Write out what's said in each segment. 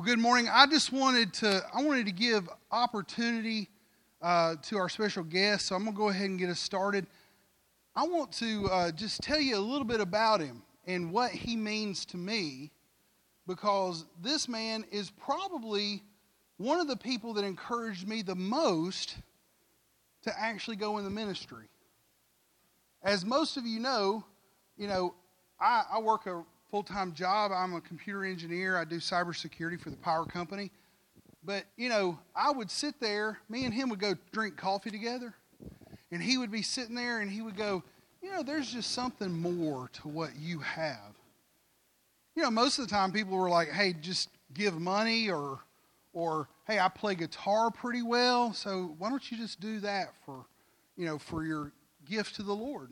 Well, good morning. I just wanted to I wanted to give opportunity uh, to our special guest, so I'm gonna go ahead and get us started. I want to uh, just tell you a little bit about him and what he means to me, because this man is probably one of the people that encouraged me the most to actually go in the ministry. As most of you know, you know, I, I work a full time job. I'm a computer engineer. I do cybersecurity for the power company. But, you know, I would sit there, me and him would go drink coffee together. And he would be sitting there and he would go, You know, there's just something more to what you have. You know, most of the time people were like, Hey, just give money or, or hey, I play guitar pretty well, so why don't you just do that for, you know, for your gift to the Lord?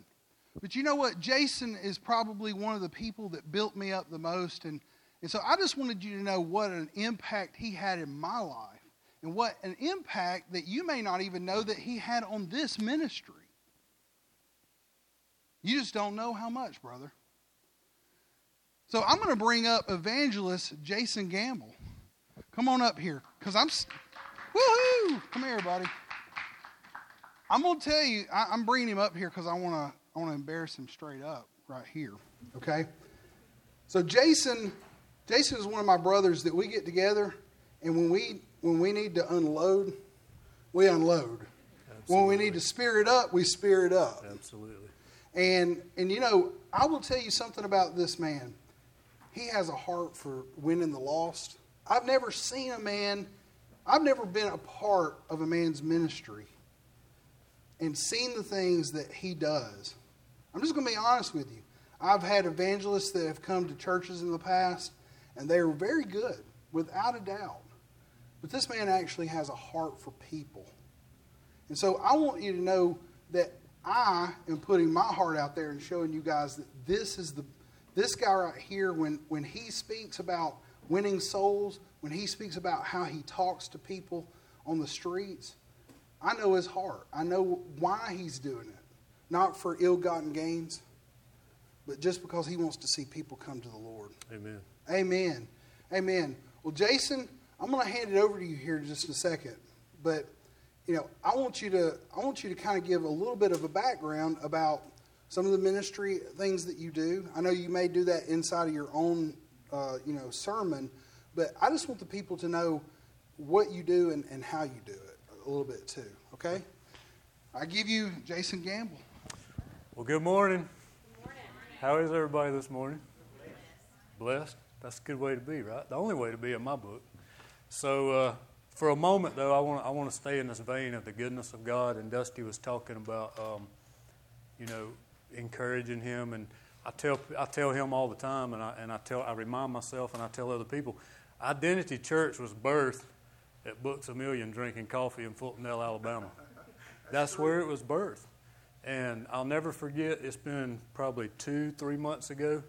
But you know what? Jason is probably one of the people that built me up the most. And, and so I just wanted you to know what an impact he had in my life and what an impact that you may not even know that he had on this ministry. You just don't know how much, brother. So I'm going to bring up evangelist Jason Gamble. Come on up here, because I'm. Woohoo! Come here, buddy. I'm going to tell you, I, am bringing him up here because I want to I want to embarrass him straight up right here. Okay? So Jason, Jason is one of my brothers that we get together, and when we when we need to unload, we unload. Absolutely. When we need to spirit up, we spirit up. Absolutely. And and you know, I will tell you something about this man. He has a heart for winning the lost. I've never seen a man, I've never been a part of a man's ministry and seen the things that he does. I'm just going to be honest with you. I've had evangelists that have come to churches in the past, and they are very good, without a doubt. But this man actually has a heart for people. And so I want you to know that I am putting my heart out there and showing you guys that this is the this guy right here when when he speaks about winning souls, when he speaks about how he talks to people on the streets, I know his heart. I know why he's doing it not for ill gotten gains, but just because he wants to see people come to the Lord. Amen. Amen. Amen. Well, Jason, I'm going to hand it over to you here in just a second, but you know, I want you to I want you to kind of give a little bit of a background about some of the ministry things that you do. I know you may do that inside of your own uh, you know sermon, but I just want the people to know what you do and, and how you do it a little bit too. Okay. I give you Jason Gamble. Well, good morning. good morning. How is everybody this morning? Blessed. Blessed. That's a good way to be, right? The only way to be in my book. So, uh, for a moment, though, I want I want to stay in this vein of the goodness of God. And Dusty was talking about, um, you know, encouraging him, and I tell I tell him all the time, and I and I tell I remind myself, and I tell other people, Identity Church was birthed at Books a Million, drinking coffee in Fultondale, Alabama. That's where it was birthed. And I'll never forget, it's been probably two, three months ago.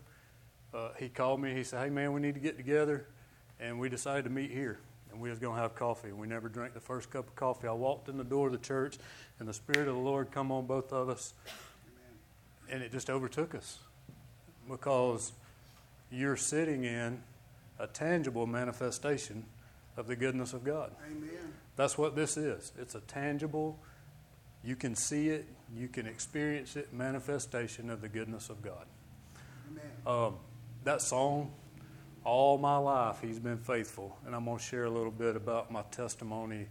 Uh, he called me. He said, Hey, man, we need to get together. And we decided to meet here. And we was going to have coffee. And we never drank the first cup of coffee. I walked in the door of the church, and the Spirit of the Lord come on both of us. And it just overtook us because you're sitting in a tangible manifestation of the goodness of God. Amen. That's what this is. It's a tangible you can see it, you can experience it, manifestation of the goodness of God. Um, that song, all my life, He's been faithful. And I'm going to share a little bit about my testimony.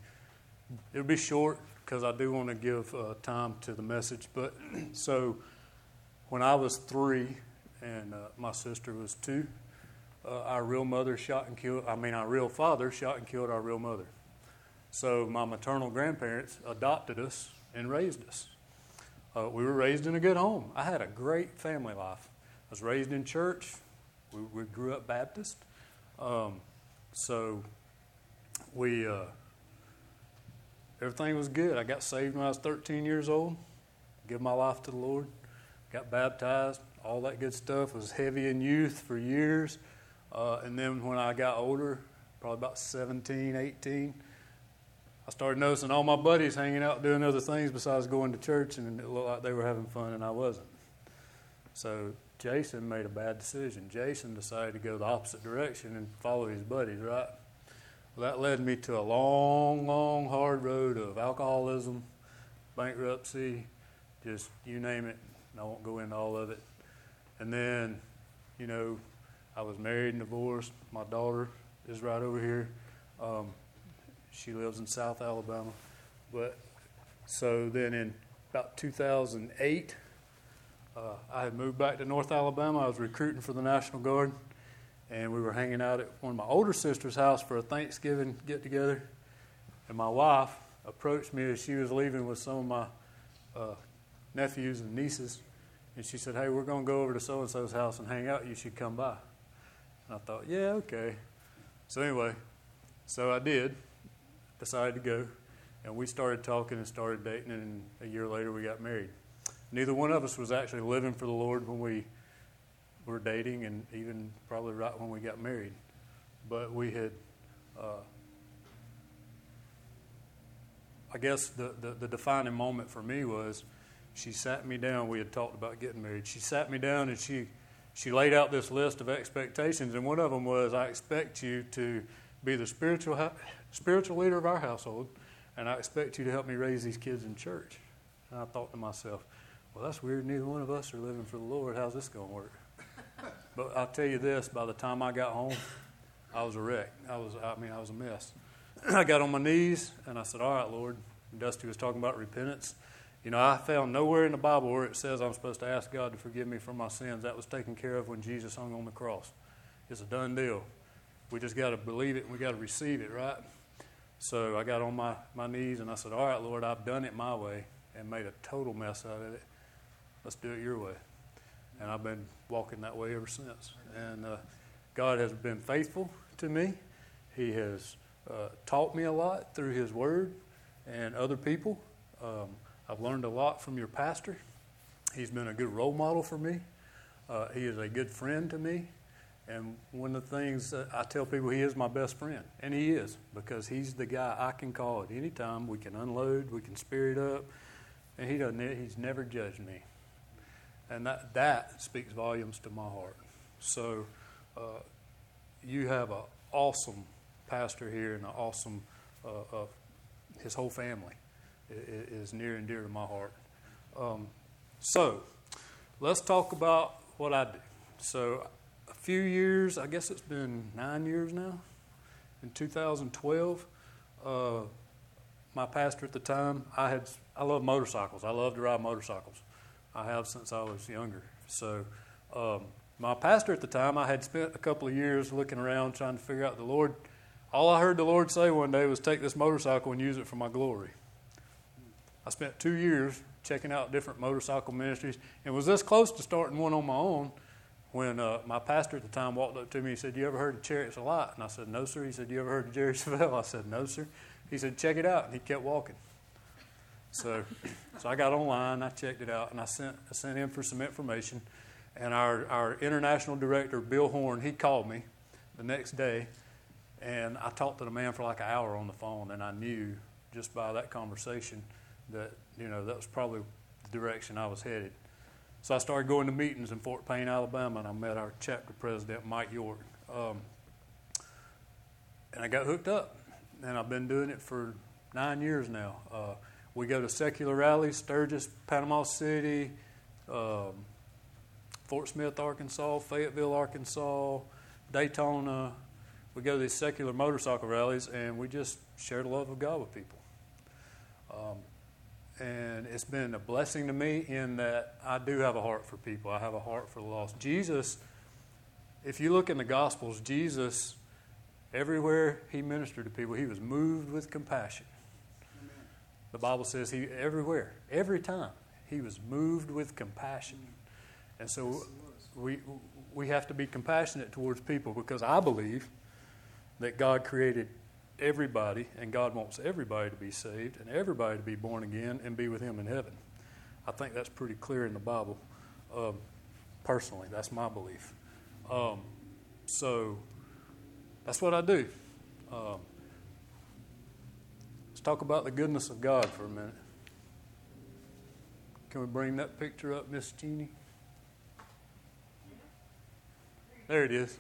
It'll be short because I do want to give uh, time to the message. But so when I was three and uh, my sister was two, uh, our real mother shot and killed, I mean, our real father shot and killed our real mother. So my maternal grandparents adopted us and raised us. Uh, we were raised in a good home. I had a great family life. I was raised in church. We, we grew up Baptist. Um, so we uh, everything was good. I got saved when I was 13 years old. Give my life to the Lord. Got baptized. All that good stuff. Was heavy in youth for years. Uh, and then when I got older, probably about 17, 18, I started noticing all my buddies hanging out doing other things besides going to church, and it looked like they were having fun, and I wasn't. So Jason made a bad decision. Jason decided to go the opposite direction and follow his buddies, right? Well, that led me to a long, long, hard road of alcoholism, bankruptcy, just you name it. I won't go into all of it. And then, you know, I was married and divorced. My daughter is right over here. Um, she lives in South Alabama. But so then in about 2008, uh, I had moved back to North Alabama. I was recruiting for the National Guard and we were hanging out at one of my older sister's house for a Thanksgiving get together. And my wife approached me as she was leaving with some of my uh, nephews and nieces, and she said, "Hey, we're going to go over to so and so's house and hang out. You should come by." And I thought, "Yeah, okay." So anyway, so I did. Decided to go, and we started talking and started dating, and a year later we got married. Neither one of us was actually living for the Lord when we were dating and even probably right when we got married. But we had, uh, I guess the, the, the, defining moment for me was she sat me down. We had talked about getting married. She sat me down and she, she laid out this list of expectations. And one of them was I expect you to be the spiritual, spiritual leader of our household, and I expect you to help me raise these kids in church. And I thought to myself, well, that's weird. Neither one of us are living for the Lord. How's this going to work? But I'll tell you this: by the time I got home, I was a wreck. I was, I mean, I was a mess. I got on my knees and I said, "All right, Lord." Dusty was talking about repentance. You know, I found nowhere in the Bible where it says I'm supposed to ask God to forgive me for my sins. That was taken care of when Jesus hung on the cross. It's a done deal. We just got to believe it and we got to receive it, right? So I got on my, my knees and I said, All right, Lord, I've done it my way and made a total mess out of it. Let's do it your way and I've been walking that way ever since. And uh, God has been faithful to me. He has uh, taught me a lot through His Word and other people. Um, I've learned a lot from your pastor. He's been a good role model for me. Uh, he is a good friend to me. And one of the things I tell people, he is my best friend. And he is, because he's the guy I can call at any time. We can unload, we can spirit up. And he doesn't, he's never judged me. And that, that speaks volumes to my heart. So uh, you have an awesome pastor here and an awesome, uh, uh, his whole family is near and dear to my heart. Um, so let's talk about what I do. So few years, I guess it's been nine years now. In 2012, uh, my pastor at the time, I had I love motorcycles. I love to ride motorcycles. I have since I was younger. So, um, my pastor at the time, I had spent a couple of years looking around trying to figure out the Lord. All I heard the Lord say one day was, Take this motorcycle and use it for my glory. I spent two years checking out different motorcycle ministries and was this close to starting one on my own when uh, my pastor at the time walked up to me and said, You ever heard of Chariots of Light? And I said, No, sir. He said, You ever heard of Jerry Savelle? I said, No, sir. He said, Check it out. And he kept walking. So, so I got online, I checked it out, and I sent, I sent him for some information. And our, our international director, Bill Horn, he called me the next day, and I talked to the man for like an hour on the phone, and I knew just by that conversation that, you know, that was probably the direction I was headed. So I started going to meetings in Fort Payne, Alabama, and I met our chapter president, Mike York. Um, and I got hooked up, and I've been doing it for nine years now. Uh, we go to secular rallies, Sturgis, Panama City, um, Fort Smith, Arkansas, Fayetteville, Arkansas, Daytona. We go to these secular motorcycle rallies and we just share the love of God with people. Um, and it's been a blessing to me in that I do have a heart for people. I have a heart for the lost. Jesus, if you look in the Gospels, Jesus, everywhere he ministered to people, he was moved with compassion. The Bible says he everywhere, every time, he was moved with compassion. And so we we have to be compassionate towards people because I believe that God created everybody and God wants everybody to be saved and everybody to be born again and be with him in heaven. I think that's pretty clear in the Bible. Um, personally, that's my belief. Um, so that's what I do. Um, Let's talk about the goodness of God for a minute. Can we bring that picture up, Miss Jeannie? There it is.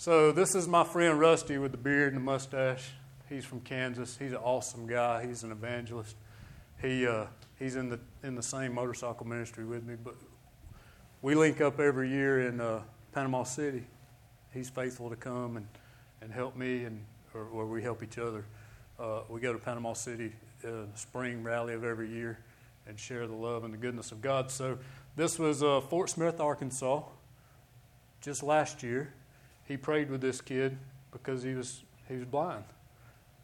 So this is my friend Rusty with the beard and the mustache. He's from Kansas. He's an awesome guy. He's an evangelist. He uh, he's in the in the same motorcycle ministry with me, but we link up every year in uh, Panama City. He's faithful to come and, and help me, and or, or we help each other. Uh, we go to Panama City uh, spring rally of every year and share the love and the goodness of God. So this was uh, Fort Smith, Arkansas, just last year he prayed with this kid because he was he was blind.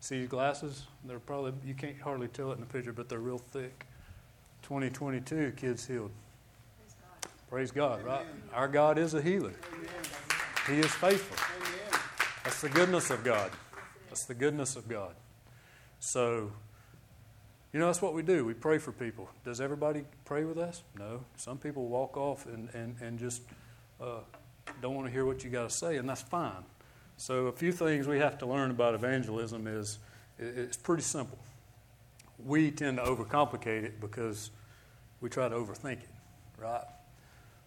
See his glasses? They're probably you can't hardly tell it in the picture, but they're real thick. 2022, kids healed. Praise God, Praise God right? Our God is a healer. Amen. He is faithful. Amen. That's the goodness of God. That's the goodness of God. So, you know, that's what we do. We pray for people. Does everybody pray with us? No. Some people walk off and, and, and just uh, don't want to hear what you got to say, and that's fine. So, a few things we have to learn about evangelism is it's pretty simple. We tend to overcomplicate it because we try to overthink it, right?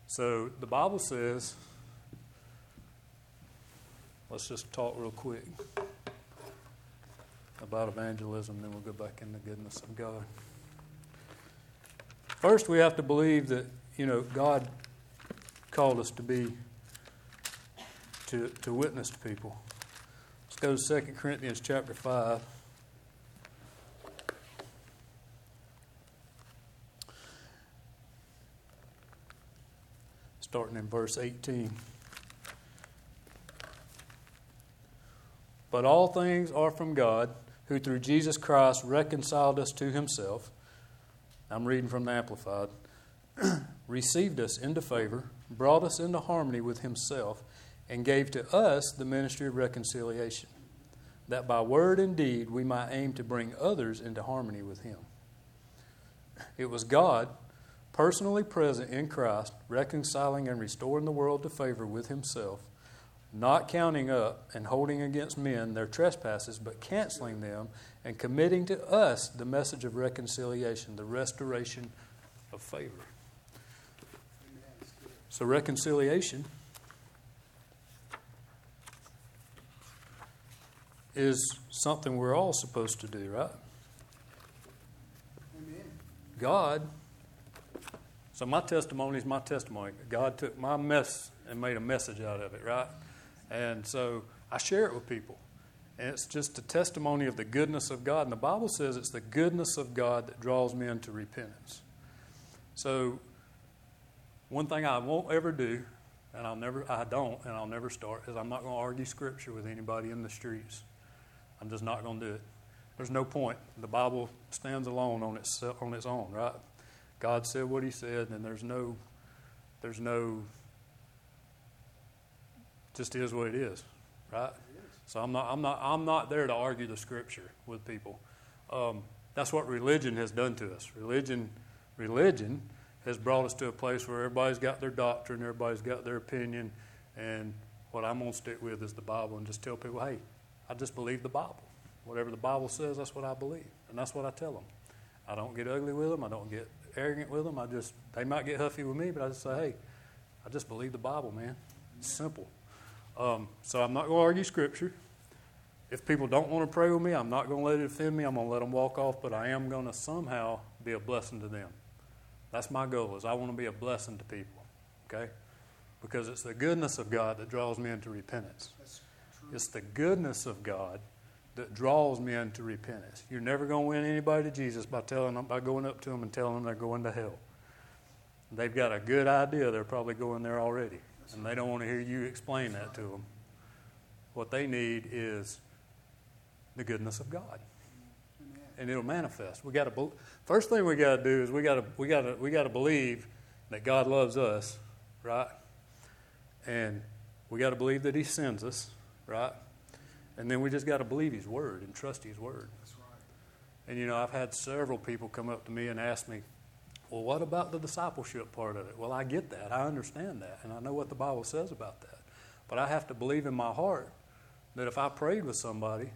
So, the Bible says, let's just talk real quick about evangelism, then we'll go back in the goodness of God. First, we have to believe that, you know, God called us to be to, to witness to people. Let's go to 2 Corinthians chapter 5. Starting in verse 18. But all things are from God, who through Jesus Christ reconciled us to himself. I'm reading from the Amplified. received us into favor, brought us into harmony with himself and gave to us the ministry of reconciliation, that by word and deed we might aim to bring others into harmony with Him. It was God, personally present in Christ, reconciling and restoring the world to favor with Himself, not counting up and holding against men their trespasses, but canceling them and committing to us the message of reconciliation, the restoration of favor. So, reconciliation is something we're all supposed to do, right? Amen. God, so my testimony is my testimony. God took my mess and made a message out of it, right? And so I share it with people. And it's just a testimony of the goodness of God. And the Bible says it's the goodness of God that draws men to repentance. So, one thing I won't ever do, and I'll never, I don't, and I'll never start, is I'm not going to argue Scripture with anybody in the streets. I'm just not going to do it. There's no point. The Bible stands alone on its on its own, right? God said what He said, and there's no, there's no. Just is what it is, right? So I'm not I'm not I'm not there to argue the Scripture with people. Um, that's what religion has done to us. Religion, religion has brought us to a place where everybody's got their doctrine, everybody's got their opinion, and what I'm going to stick with is the Bible and just tell people, hey, I just believe the Bible. Whatever the Bible says, that's what I believe. And that's what I tell them. I don't get ugly with them. I don't get arrogant with them. I just, they might get huffy with me, but I just say, hey, I just believe the Bible, man. It's simple. Um, so I'm not going to argue Scripture. If people don't want to pray with me, I'm not going to let it offend me. I'm going to let them walk off, but I am going to somehow be a blessing to them. That's my goal is I want to be a blessing to people, okay? Because it's the goodness of God that draws me into repentance. It's the goodness of God that draws men to repentance. You're never going to win anybody to Jesus by telling them by going up to them and telling them they're going to hell. They've got a good idea they're probably going there already, and they don't want to hear you explain that to them. What they need is the goodness of God, and it'll manifest. We got to first thing we got to do is we got to we got to we got to believe that God loves us, right? And we got to believe that He sends us right? And then we just got to believe His Word and trust His Word. That's right. And you know, I've had several people come up to me and ask me, well, what about the discipleship part of it? Well, I get that. I understand that. And I know what the Bible says about that. But I have to believe in my heart that if I prayed with somebody,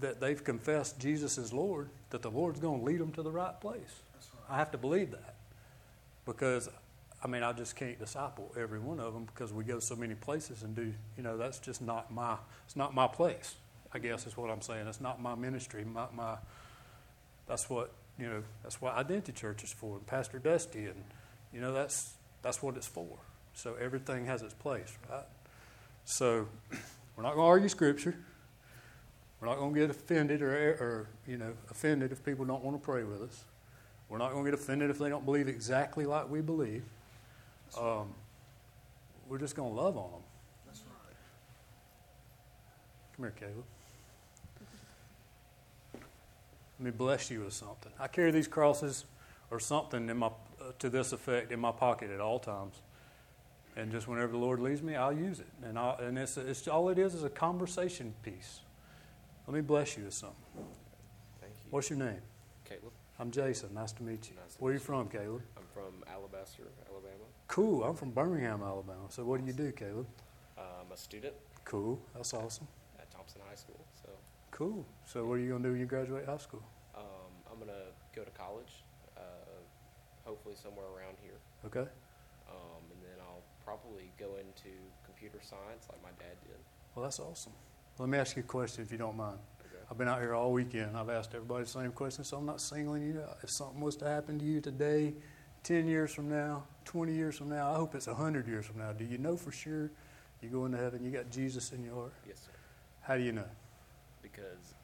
that they've confessed Jesus is Lord, that the Lord's going to lead them to the right place. Right. I have to believe that. Because I mean, I just can't disciple every one of them because we go so many places and do, you know, that's just not my, it's not my place. I guess is what I'm saying. It's not my ministry. My, my that's what you know. That's what Identity Church is for, and Pastor Dusty, and you know that's that's what it's for. So everything has its place, right? So we're not going to argue Scripture. We're not going to get offended or, or you know offended if people don't want to pray with us. We're not going to get offended if they don't believe exactly like we believe. Um, we're just going to love on them. That's right. Come here, Caleb. Let me bless you with something. I carry these crosses or something in my, uh, to this effect in my pocket at all times. And just whenever the Lord leads me, I'll use it. And, i and it's, it's, all it is is a conversation piece. Let me bless you with something. Thank you. What's your name? Caleb. I'm Jason. Nice to meet you. Nice to Where are you from, Caleb? I'm from Alabaster. Cool. I'm from Birmingham, Alabama. So what do you do, Caleb? I'm a student Cool. That's awesome. at Thompson High School. So Cool. So what are you going to do when you graduate high school? um, I'm going to go to college, uh, hopefully somewhere around here. Okay. Um, and then I'll probably go into computer science like my dad did. Well, that's awesome. Let me ask you a question if you don't mind. Okay. I've been out here all weekend. I've asked everybody the same question, so I'm not singling you out. If something was to happen to you today, 10 years from now, 20 years from now, I hope it's 100 years from now, do you know for sure you go into heaven? You got Jesus in your heart? Yes, sir. How do you know? Because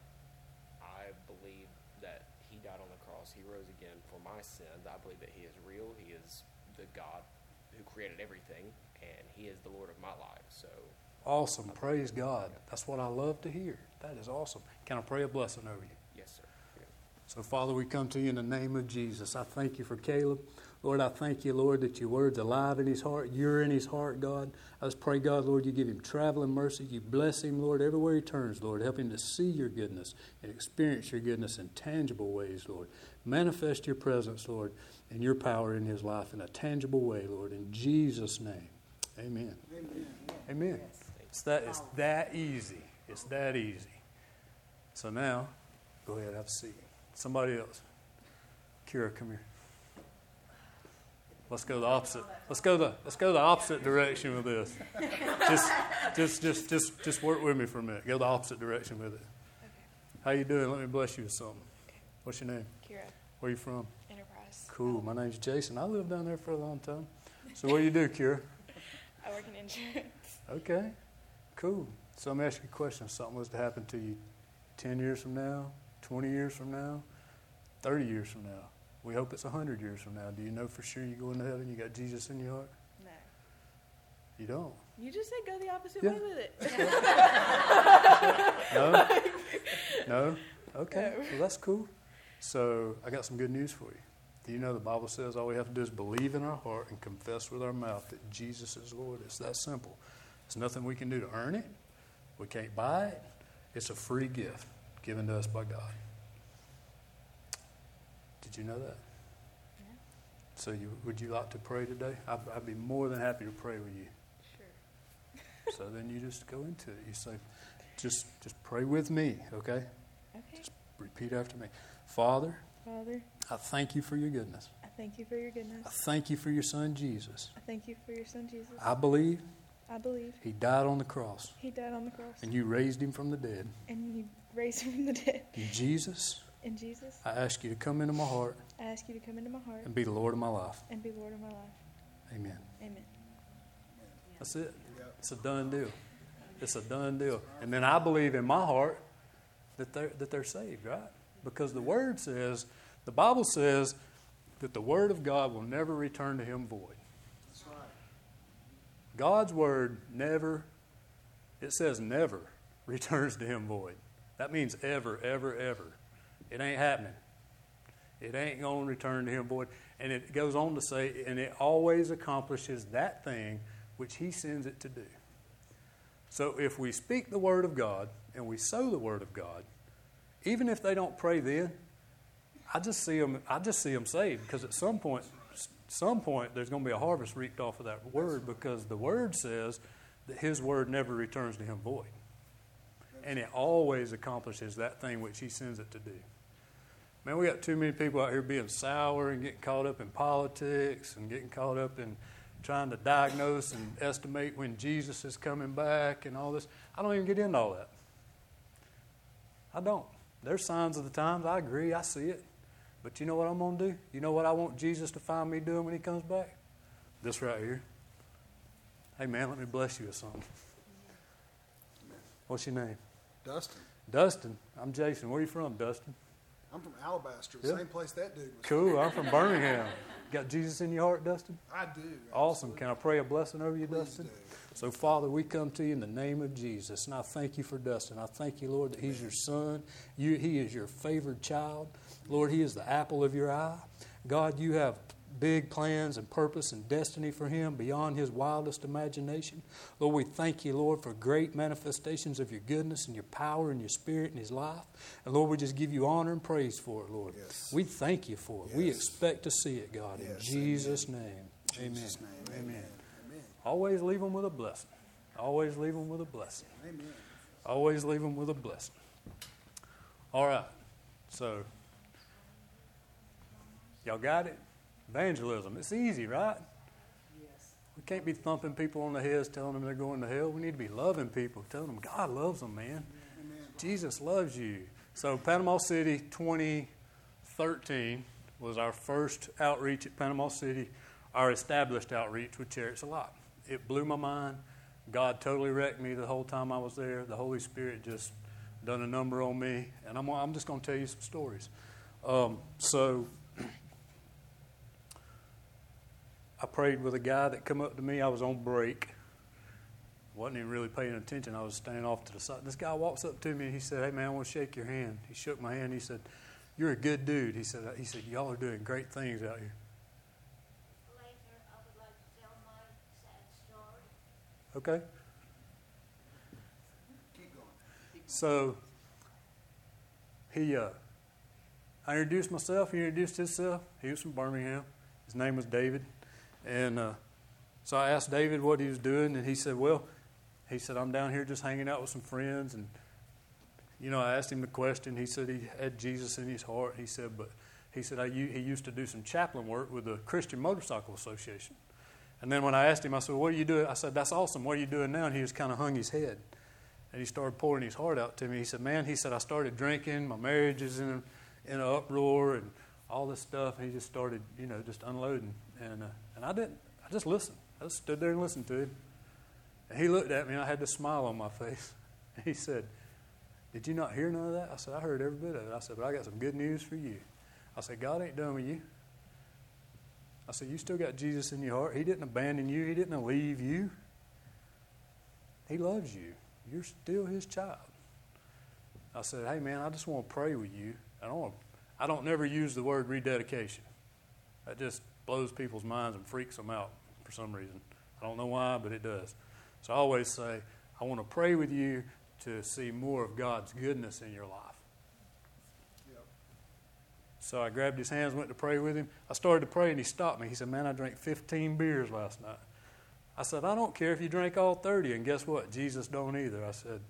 I believe that he died on the cross. He rose again for my sins. I believe that he is real. He is the God who created everything, and he is the Lord of my life. So Awesome. Praise God. That's what I love to hear. That is awesome. Can I pray a blessing over you? yes, sir. So, Father, we come to you in the name of Jesus. I thank you for Caleb. Lord, I thank you, Lord, that your word's alive in his heart. You're in his heart, God. I just pray, God, Lord, you give him traveling mercy. You bless him, Lord, everywhere he turns, Lord. Help him to see your goodness and experience your goodness in tangible ways, Lord. Manifest your presence, Lord, and your power in his life in a tangible way, Lord. In Jesus' name, amen. Amen. Amen. It's that, it's that easy. It's that easy. So now, go ahead, have a seat. Somebody else. Kira, come here. Let's go the opposite. Let's go the let's go the opposite direction with this. Just just just just just work with me for a minute. Go the opposite direction with it. Okay. How you doing? Let me bless you with something. Okay. What's your name? Kira, Where you from? Enterprise. Cool. My name's Jason. I lived down there for a long time. So what do you do, Kira? I work in insurance. Okay, cool. So let me ask you a question. If something was to happen to you 10 years from now, 20 years from now, 30 years from now, we hope it's 100 years from now. Do you know for sure you go into heaven? You got Jesus in your heart? No. You don't? You just said go the opposite Yeah. way with it. No? no? Okay, No. well, that's cool. So I got some good news for you. Do you know the Bible says all we have to do is believe in our heart and confess with our mouth that Jesus is Lord? It's that simple. There's nothing we can do to earn it. We can't buy it. It's a free gift given to us by God. Did you know that? Yeah. So you, would you like to pray today? I'd, I'd be more than happy to pray with you. Sure. So then you just go into it. You say, just, just pray with me, okay? Okay. Just repeat after me. Father, Father, I thank you for your goodness. I thank you for your goodness. I thank you for your son Jesus. I thank you for your son Jesus. I believe I believe he died on the cross he died on the cross and you raised him from the dead. and you raised him from the dead. And Jesus, In Jesus, I ask you to come into my heart I ask you to come into my heart and be the Lord of my life. and be Lord of my life. Amen. Amen. That's it. It's a done deal. It's a done deal. And then I believe in my heart that they're, that they're saved, right? Because the Word says, the Bible says that the Word of God will never return to Him void. That's right. God's Word never, it says never, returns to Him void. That means ever, ever, ever. It ain't happening. It ain't going to return to Him void. And it goes on to say, and it always accomplishes that thing which He sends it to do. So if we speak the Word of God and we sow the Word of God, even if they don't pray then, I just see them. I just see them saved because at some point, some point, there's going to be a harvest reaped off of that word because the word says that His word never returns to Him void, and it always accomplishes that thing which He sends it to do. Man, we got too many people out here being sour and getting caught up in politics and getting caught up in trying to diagnose and estimate when Jesus is coming back and all this. I don't even get into all that. I don't. There's signs of the times. I agree. I see it. But you know what I'm going to do? You know what I want Jesus to find me doing when he comes back? This right here. Hey, man, let me bless you with something. What's your name? Dustin. Dustin. I'm Jason. Where are you from, Dustin? I'm from Alabaster, same place that dude was. Cool. I'm from Birmingham. Got Jesus in your heart, Dustin? I do. Awesome. Can I pray a blessing over you, Please Dustin? do. So, Father, we come to you in the name of Jesus, and I thank you for Dustin. I thank you, Lord, that he's your son. You, he is your favored child. Lord, he is the apple of your eye. God, you have big plans and purpose and destiny for him beyond his wildest imagination. Lord, we thank you, Lord, for great manifestations of your goodness and your power and your spirit in his life. And Lord, we just give you honor and praise for it, Lord. Yes. We thank you for it. We expect to see it, God, in Yes, Jesus' name. In Jesus' Amen. name. Amen. Amen. Always leave them with a blessing. Always leave them with a blessing. Amen. Always leave them with a blessing. All right. So, y'all got it? Evangelism. It's easy, right? Yes. We can't be thumping people on the heads telling them they're going to hell. We need to be loving people, telling them God loves them, man. Jesus loves you. So, Panama City 2013 was our first outreach at Panama City, our established outreach with Chariots of Light. It blew my mind. God totally wrecked me the whole time I was there. The Holy Spirit just done a number on me. And I'm, I'm just going to tell you some stories. Um, so, I prayed with a guy that come up to me. I was on break. Wasn't even really paying attention. I was standing off to the side. This guy walks up to me. and He said, "Hey man, I want to shake your hand." He shook my hand. He said, "You're a good dude." He said, "He said y'all are doing great things out here." Later, I would like to tell my sad story. Okay. Keep going. So he, uh, I introduced myself. He introduced himself. He was from Birmingham. His name was David, and uh, so I asked David what he was doing, and he said, "Well," he said, "I'm down here just hanging out with some friends." And you know, I asked him the question. He said he had Jesus in his heart. He said, but he said I, he used to do some chaplain work with the Christian Motorcycle Association. And then when I asked him, I said, "What are you doing?" I said, "That's awesome. What are you doing now?" And he just kind of hung his head. And he started pouring his heart out to me. He said, Man, he said, I started drinking. My marriage is in, in an uproar and all this stuff. And he just started, you know, just unloading. And, uh, and I didn't, I just listened. I just stood there and listened to him. And he looked at me and I had this smile on my face. And he said, Did you not hear none of that? I said, I heard every bit of it. I said, But I got some good news for you. I said, God ain't done with you. I said, You still got Jesus in your heart. He didn't abandon you, He didn't leave you. He loves you. You're still His child. I said, Hey, man, I just want to pray with you. I don't, I don't never use the word rededication. I just blows people's minds and freaks them out for some reason. I don't know why, but it does. So I always say, I want to pray with you to see more of God's goodness in your life. Yep. So I grabbed his hands, went to pray with him. I started to pray, and he stopped me. He said, Man, I drank 15 beers last night. I said, I don't care if you drank all 30. And guess what? Jesus don't either. I said,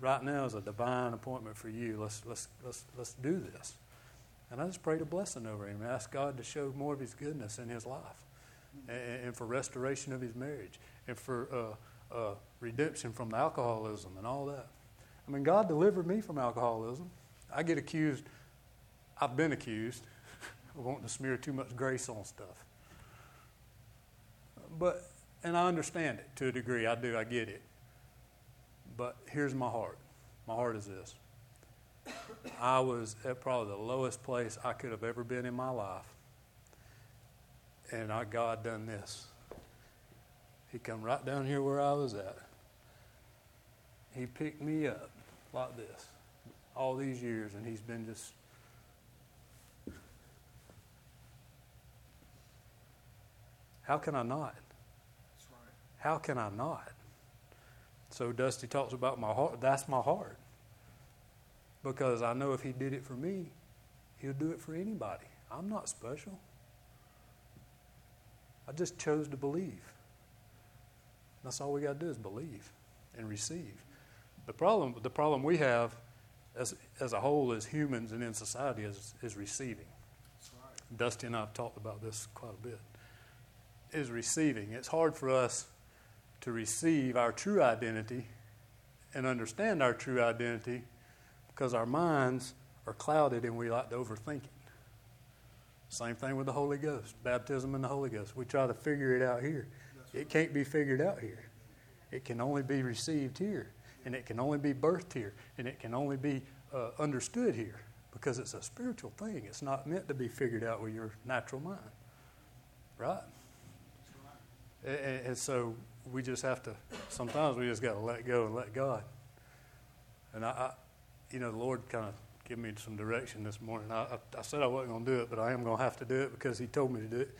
Right now is a divine appointment for you. Let's, let's, let's, let's do this. And I just prayed a blessing over him. I asked God to show more of his goodness in his life and, and for restoration of his marriage and for uh, uh, redemption from the alcoholism and all that. I mean, God delivered me from alcoholism. I get accused, I've been accused of wanting to smear too much grace on stuff. But, and I understand it to a degree. I do, I get it. But here's my heart my heart is this. I was at probably the lowest place I could have ever been in my life. And I, God done this. He come right down here where I was at. He picked me up like this all these years, and he's been just. How can I not? That's right. How can I not? So Dusty talks about my heart. That's my heart. Because I know if he did it for me, he'll do it for anybody. I'm not special. I just chose to believe. That's all we got to do is believe and receive. The problem, the problem we have as, as a whole, as humans and in society, is, is receiving. Dusty and I have talked about this quite a bit. Is receiving. It's hard for us to receive our true identity and understand our true identity because our minds are clouded and we like to overthink it. Same thing with the Holy Ghost, baptism in the Holy Ghost. We try to figure it out here. It can't be figured out here. It can only be received here, and it can only be birthed here, and it can only be uh, understood here because it's a spiritual thing. It's not meant to be figured out with your natural mind, right? And, so we just have to. Sometimes we just got to let go and let God. And I you know, the Lord kind of gave me some direction this morning. I, I, I said I wasn't going to do it, but I am going to have to do it because He told me to do it.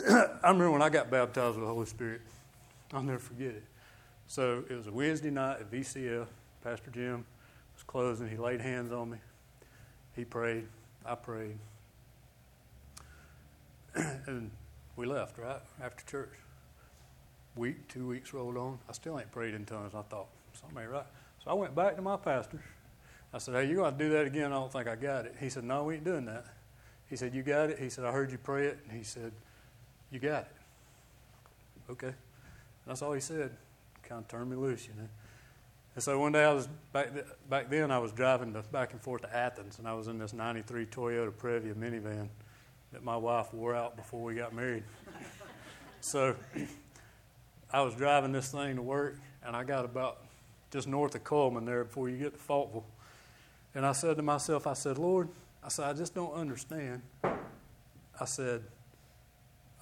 I remember when I got baptized with the Holy Spirit. I'll never forget it. So it was a Wednesday night at VCF. Pastor Jim was closing. He laid hands on me. He prayed. I prayed. and we left, right? After church. Week, two weeks rolled on. I still ain't prayed in tongues. I thought, something ain't right. So I went back to my pastor. I said, Hey, you're going to do that again? I don't think I got it. He said, No, we ain't doing that. He said, You got it? He said, I heard you pray it. And he said, You got it. Okay. That's all he said. Kind of turned me loose, you know. And so one day I was back, th- back then I was driving to, back and forth to Athens, and I was in this '93 Toyota Previa minivan that my wife wore out before we got married. so I was driving this thing to work, and I got about just north of Cullman there before you get to Falkville. And I said to myself, I said, Lord, I said, I just don't understand. I said,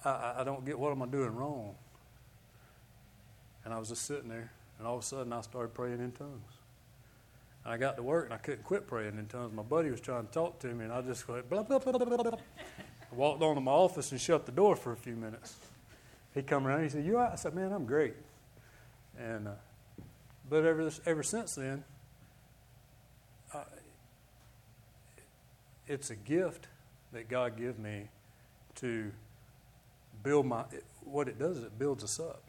I, I don't get what am I doing wrong. And I was just sitting there, and all of a sudden I started praying in tongues. And I got to work, and I couldn't quit praying in tongues. My buddy was trying to talk to me, and I just went blah, blah, blah, blah, blah. I walked on to my office and shut the door for a few minutes. He come around, he said, "You?" I said, "Man, I'm great." And uh, but ever ever since then, it's a gift that God give me to build my. What it does is it builds us up.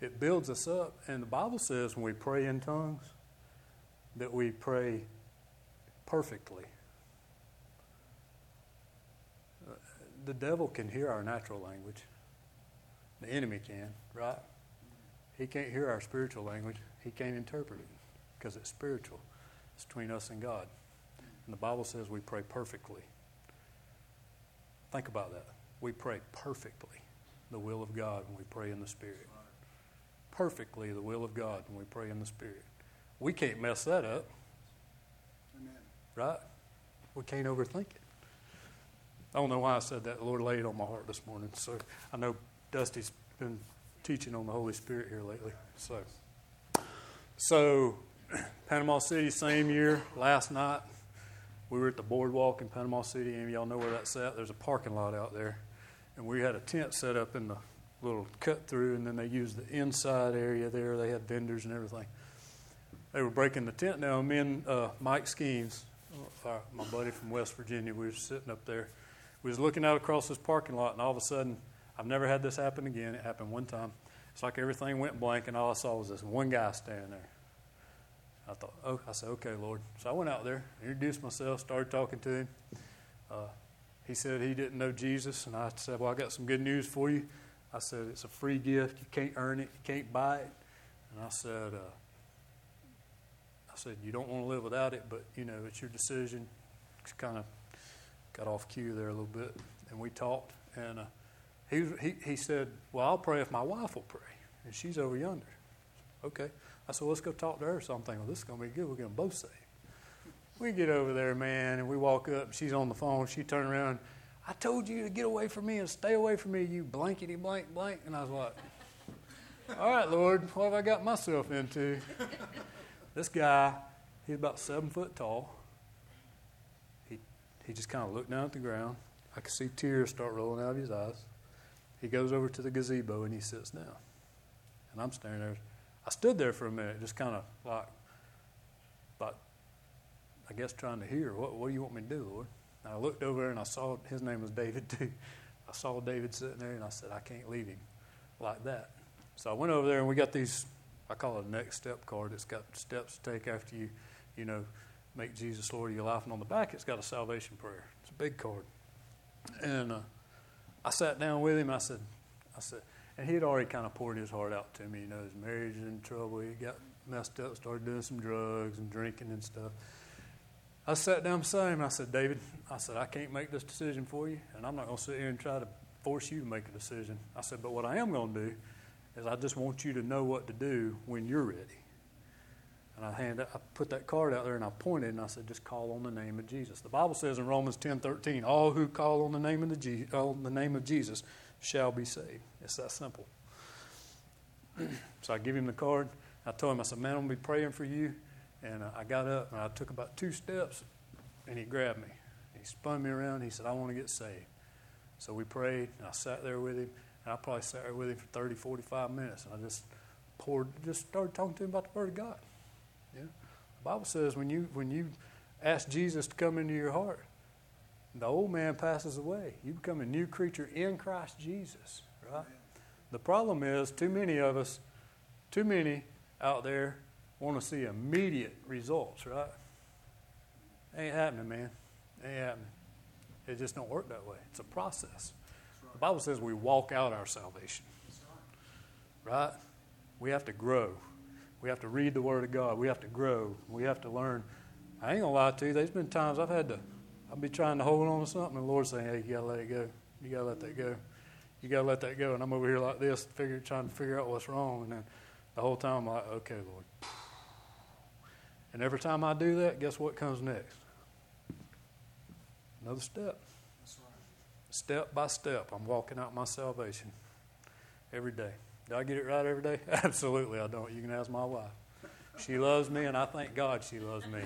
It builds us up, and the Bible says when we pray in tongues that we pray perfectly. Uh, The devil can hear our natural language. The enemy can, right? He can't hear our spiritual language. He can't interpret it because it's spiritual. It's between us and God. And the Bible says we pray perfectly. Think about that. We pray perfectly the will of God when we pray in the Spirit. Perfectly the will of God when we pray in the Spirit. We can't mess that up, Amen. right? We can't overthink it. I don't know why I said that. The Lord laid it on my heart this morning. So I know Dusty's been teaching on the Holy Spirit here lately. So, so Panama City, same year, last night, we were at the boardwalk in Panama City. Of y'all know where that's at? There's a parking lot out there. And we had a tent set up in the little cut through, and then they used the inside area there. They had vendors and everything. They were breaking the tent down. Me and uh, Mike Skeens, uh, my buddy from West Virginia, we were sitting up there. We was looking out across this parking lot, and all of a sudden, I've never had this happen again. It happened one time. It's like everything went blank, and all I saw was this one guy standing there. I thought, oh, I said, okay, Lord. So I went out there, introduced myself, started talking to him. Uh, he said he didn't know Jesus, and I said, well, I got some good news for you. I said, it's a free gift. You can't earn it. You can't buy it. And I said, uh, I said, you don't want to live without it, but you know, it's your decision. Just kind of got off cue there a little bit, and we talked. And uh, he, he he said, well, I'll pray if my wife will pray, and she's over yonder. Okay. I said, well, let's go talk to her. So I'm thinking, well, this is going to be good. We're going to both save. We get over there, man, and we walk up. She's on the phone. She turned around. I told you to get away from me and stay away from me, you blankety blank blank. And I was like, all right, Lord, what have I got myself into? This guy, he's about seven foot tall. He, he just kind of looked down at the ground. I could see tears start rolling out of his eyes. He goes over to the gazebo and he sits down. And I'm staring there. I stood there for a minute, just kind of like, like, I guess trying to hear, what, what do you want me to do, Lord? And I looked over there and I saw, his name was David too. I saw David sitting there and I said, I can't leave him like that. So I went over there and we got these, I call it a next step card. It's got steps to take after you, you know, make Jesus Lord of your life. And on the back, it's got a salvation prayer. It's a big card. And uh, I sat down with him. I said, I said, and he had already kind of poured his heart out to me. You know, his marriage was in trouble. He got messed up, started doing some drugs and drinking and stuff. I sat down beside him I said, David, I said, I can't make this decision for you, and I'm not going to sit here and try to force you to make a decision. I said, but what I am going to do is I just want you to know what to do when you're ready. And I, hand, I put that card out there and I pointed and I said, just call on the name of Jesus. The Bible says in Romans 10 13, all who call on the name of, the Je- on the name of Jesus shall be saved. It's that simple. so I give him the card. I told him, I said, man, I'm going to be praying for you. And uh, I got up and I took about two steps and he grabbed me. He spun me around. He said, I want to get saved. So we prayed and I sat there with him. And I probably sat there with him for 30, 45 minutes. And I just poured, just started talking to him about the Word of God. Yeah? The Bible says when you, when you ask Jesus to come into your heart, the old man passes away. You become a new creature in Christ Jesus, right? The problem is, too many of us, too many out there want to see immediate results, right? Ain't happening, man. Ain't happening. It just don't work that way. It's a process. The Bible says we walk out our salvation. Right? We have to grow. We have to read the Word of God. We have to grow. We have to learn. I ain't gonna lie to you. There's been times I've had to. I'll be trying to hold on to something, and the Lord's saying, "Hey, you gotta let it go. You gotta let that go. You gotta let that go." And I'm over here like this, figure, trying to figure out what's wrong, and then the whole time I'm like, "Okay, Lord." And every time I do that, guess what comes next? Another step. Step by step, I'm walking out my salvation every day. Do I get it right every day? Absolutely, I don't. You can ask my wife. She loves me, and I thank God she loves me.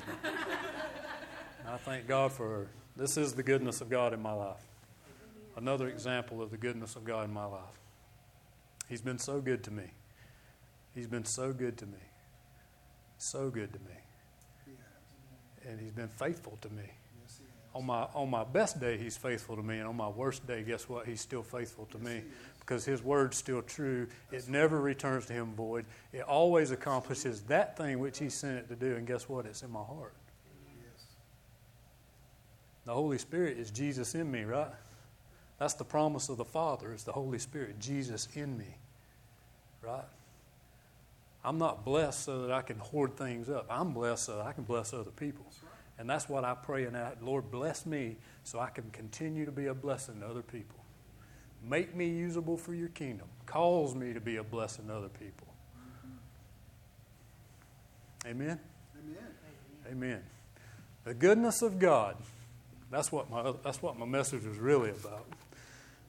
I thank God for her. This is the goodness of God in my life. Another example of the goodness of God in my life. He's been so good to me. He's been so good to me. So good to me. And he's been faithful to me. On my on my best day, he's faithful to me, and on my worst day, guess what? He's still faithful to me because his word's still true. It never returns to him void. It always accomplishes that thing which he sent it to do, and guess what? It's in my heart. The Holy Spirit is Jesus in me, right? That's the promise of the Father, is the Holy Spirit, Jesus in me. Right? I'm not blessed so that I can hoard things up. I'm blessed so that I can bless other people. And that's what I pray and ask, Lord, bless me so I can continue to be a blessing to other people. Make me usable for your kingdom. Cause me to be a blessing to other people. Amen? Amen. Amen. The goodness of God. That's what my that's what my message was really about.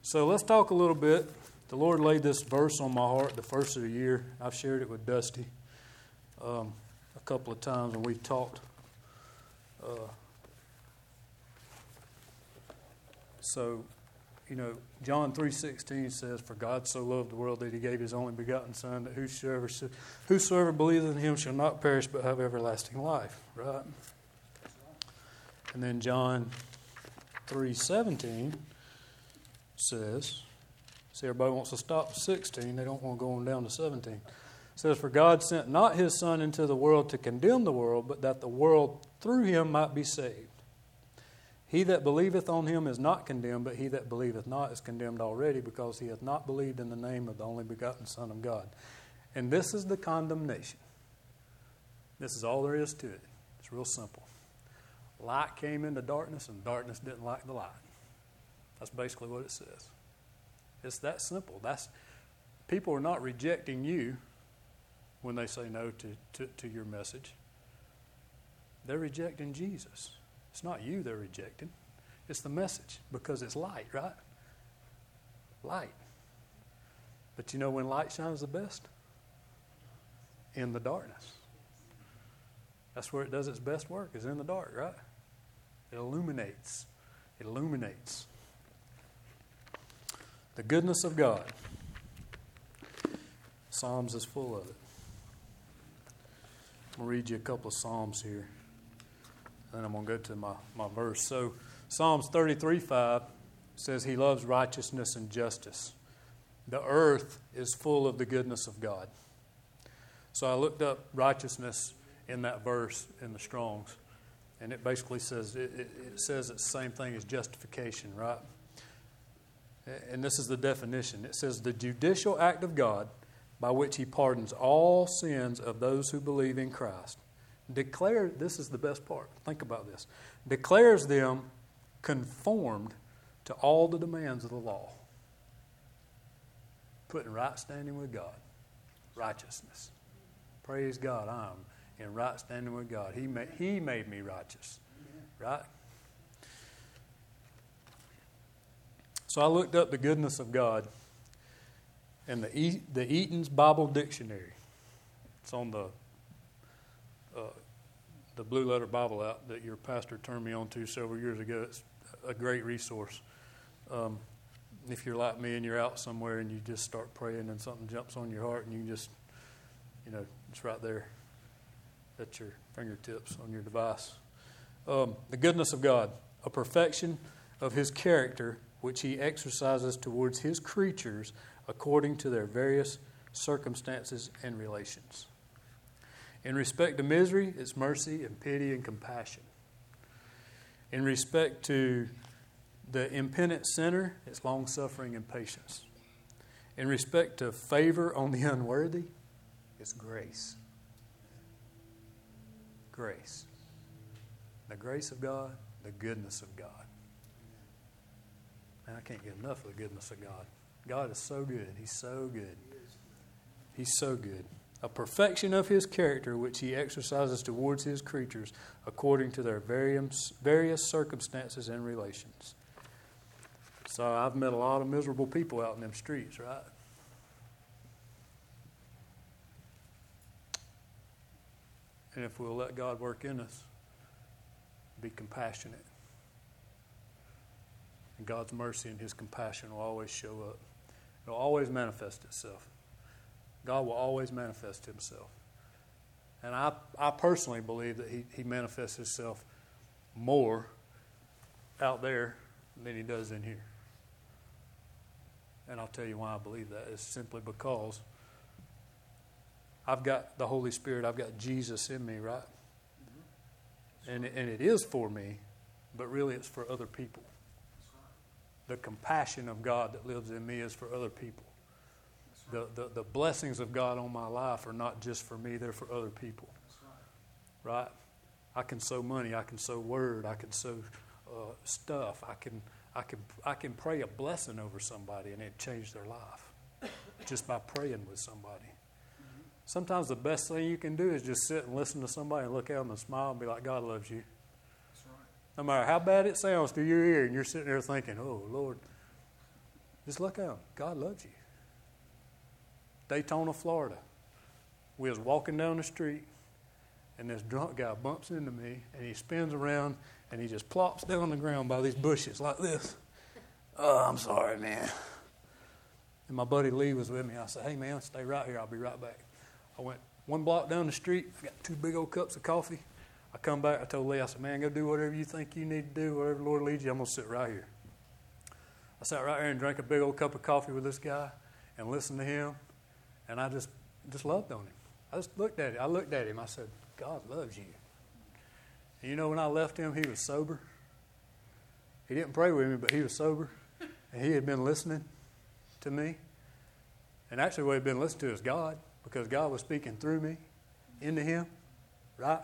So let's talk a little bit. The Lord laid this verse on my heart the first of the year. I've shared it with Dusty um, a couple of times when we talked. Uh, so, you know, John three sixteen says, "For God so loved the world that He gave His only begotten Son, that whosoever whosoever believeth in Him shall not perish but have everlasting life." Right. And then John 3.17 says, see, everybody wants to stop at 16. They don't want to go on down to 17. It says, For God sent not his Son into the world to condemn the world, but that the world through him might be saved. He that believeth on him is not condemned, but he that believeth not is condemned already, because he hath not believed in the name of the only begotten Son of God. And this is the condemnation. This is all there is to it. It's real simple. Light came into darkness, and darkness didn't like the light. That's basically what it says. It's that simple. That's people are not rejecting you when they say no to, to, to your message. They're rejecting Jesus. It's not you they're rejecting. It's the message because it's light, right? Light. But you know when light shines the best? In the darkness. That's where it does its best work, is in the dark, right? It illuminates. It illuminates. The goodness of God. Psalms is full of it. I'm going to read you a couple of Psalms here. Then I'm going to go to my, my verse. So, Psalms 33 5 says, He loves righteousness and justice. The earth is full of the goodness of God. So, I looked up righteousness in that verse in the Strongs. And it basically says it, it, says it's the same thing as justification, right? And this is the definition. It says the judicial act of God by which He pardons all sins of those who believe in Christ. Declare this is the best part. Think about this. Declares them conformed to all the demands of the law. Put in right standing with God, righteousness. Praise God, I'm in right standing with God. He made, he made me righteous, right? So I looked up the goodness of God in the, e- the Easton's Bible Dictionary. It's on the uh, the Blue Letter Bible app that your pastor turned me on to several years ago. It's a great resource. Um, if you're like me and you're out somewhere and you just start praying and something jumps on your heart and you just, you know, it's right there at your fingertips on your device. Um, the goodness of God, a perfection of His character which He exercises towards His creatures according to their various circumstances and relations. In respect to misery, it's mercy and pity and compassion. In respect to the impenitent sinner, it's long suffering and patience. In respect to favor on the unworthy, it's grace. Grace. The grace of God, the goodness of God. Man, I can't get enough of the goodness of God. God is so good. He's so good. He's so good. A perfection of his character which he exercises towards his creatures according to their various, various circumstances and relations. So I've met a lot of miserable people out in them streets, right? And if we'll let God work in us, be compassionate. And God's mercy and His compassion will always show up. It will always manifest itself. God will always manifest Himself. And I, I personally believe that he, he manifests Himself more out there than He does in here. And I'll tell you why I believe that. It's simply because I've got the Holy Spirit, I've got Jesus in me, right? And, and it is for me, but really it's for other people. The compassion of God that lives in me is for other people. The, the, the blessings of God on my life are not just for me, they're for other people. Right? I can sow money, I can sow word, I can sow uh, stuff, I can, I, can, I can pray a blessing over somebody and it change their life just by praying with somebody. Sometimes the best thing you can do is just sit and listen to somebody and look at them and smile and be like, God loves you. No matter how bad it sounds to your ear, and you're sitting there thinking, oh, Lord, just look at them. God loves you. Daytona, Florida. We was walking down the street, and this drunk guy bumps into me, and he spins around, and he just plops down on the ground by these bushes like this. Oh, I'm sorry, man. And my buddy Lee was with me. I said, hey, man, stay right here. I'll be right back. I went one block down the street. Got two big old cups of coffee. I come back. I told Lee, I said, man, go do whatever you think you need to do, whatever the Lord leads you. I'm going to sit right here. I sat right here and drank a big old cup of coffee with this guy and listened to him. And I just, just loved on him. I just looked at him. I looked at him. I said, God loves you. And you know, when I left him, he was sober. He didn't pray with me, but he was sober. And he had been listening to me. And actually, what he'd been listening to is God because God was speaking through me into him, right?